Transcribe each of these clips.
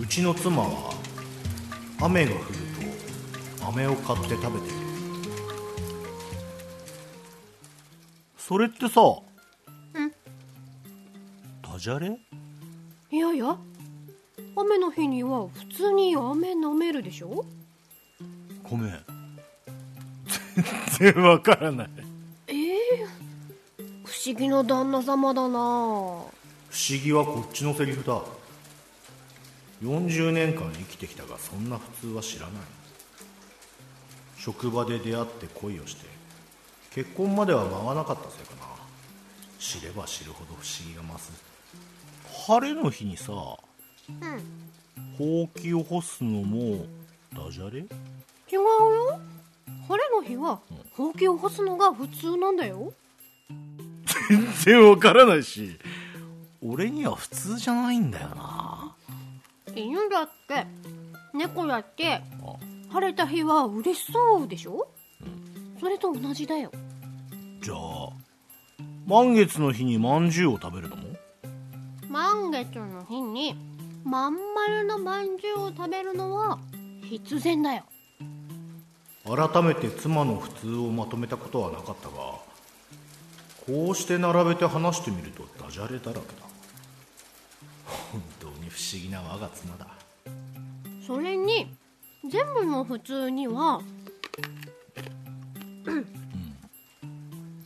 うちの妻は雨が降ると飴を買って食べている。それってさうん。ダジャレ？いやいや。雨の日には普通に飴舐めるでしょ？ごめん。全然わからない。ええ不思議な旦那様だな。不思議はこっちのセリフだ40年間生きてきたがそんな普通は知らない。職場で出会って恋をして結婚までは回らなかったせいかな。知れば知るほど不思議が増す。晴れの日にさうん。ほうきを干すのもダジャレ？違うよ。晴れの日はほうきを干すのが普通なんだよ。全然わからないし俺には普通じゃないんだよな犬だって。猫だって。晴れた日は嬉しそうでしょ、それと同じだよ。じゃあ満月の日にまんじゅうを食べるのも？満月の日にまん丸のまんじゅうを食べるのは必然だよ。改めて妻の普通をまとめたことはなかったがこうして並べて話してみるとダジャレだらけだ不思議な我が妻だ。それに全部の普通には、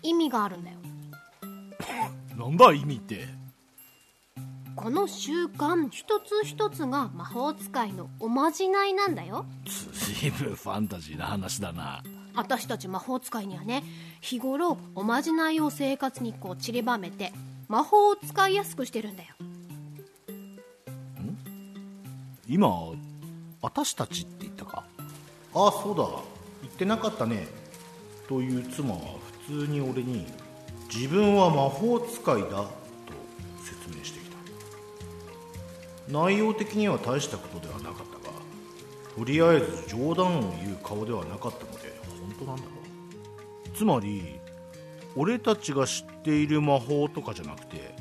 意味があるんだよ。なんだ意味って？この習慣一つ一つが魔法使いのおまじないなんだよ。随分ファンタジーな話だな。私たち魔法使いにはね日頃おまじないを生活にこう散りばめて魔法を使いやすくしてるんだよ今私たちって言ったか？ああそうだ。言ってなかったね。という妻は普通に俺に自分は魔法使いだと説明してきた。内容的には大したことではなかったがとりあえず冗談を言う顔ではなかったので本当なんだろう。つまり俺たちが知っている魔法とかじゃなくて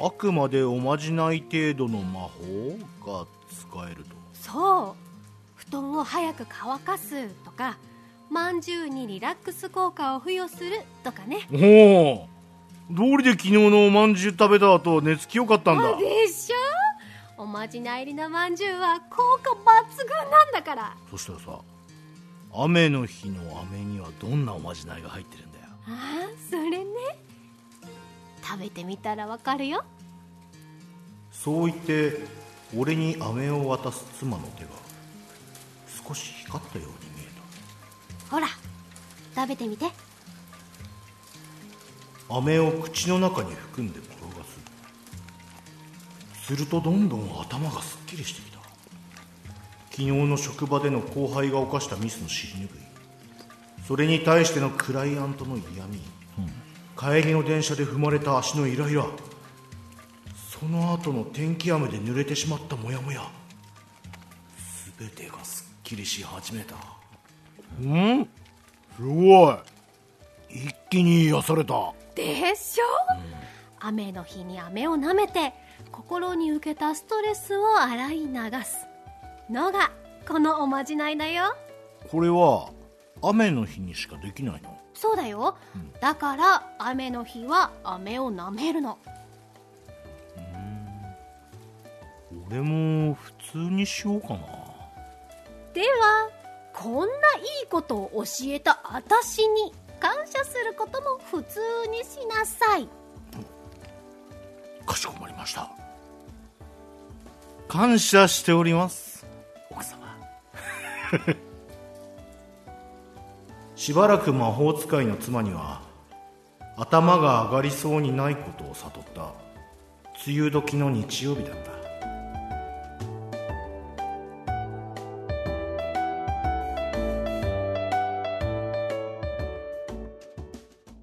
あくまでおまじない程度の魔法が使えると。そう。布団を早く乾かすとかまんじゅうにリラックス効果を付与するとかね。おお道理で昨日のおまんじゅう食べた後寝つきよかったんだ。でしょ。おまじない入りのまんじゅうは効果抜群なんだから。そしたらさ雨の日の飴にはどんなおまじないが入ってるんだよ。ああそれね食べてみたらわかるよ。そう言って俺に飴を渡す妻の手が少し光ったように見えほら食べてみて。た飴を口の中に含んで転がす。するとどんどん頭がすっきりしてきた。昨日の職場での後輩が犯したミスの尻拭い。それに対してのクライアントの嫌味、帰りの電車で踏まれた足のイライラ。その後の天気雨で濡れてしまったモヤモヤ。全てがすっきりし始めた。うん？すごい。一気に癒された。でしょ、雨の日に飴を舐めて心に受けたストレスを洗い流すのがこのおまじないだよ。これは雨の日にしかできないの？そうだよ、だから雨の日は飴を舐めるの。俺も普通にしようかな。ではこんないいことを教えた私に感謝することも普通にしなさい。かしこまりました。感謝しております。奥様しばらく魔法使いの妻には頭が上がりそうにないことを悟った。梅雨時の日曜日だった。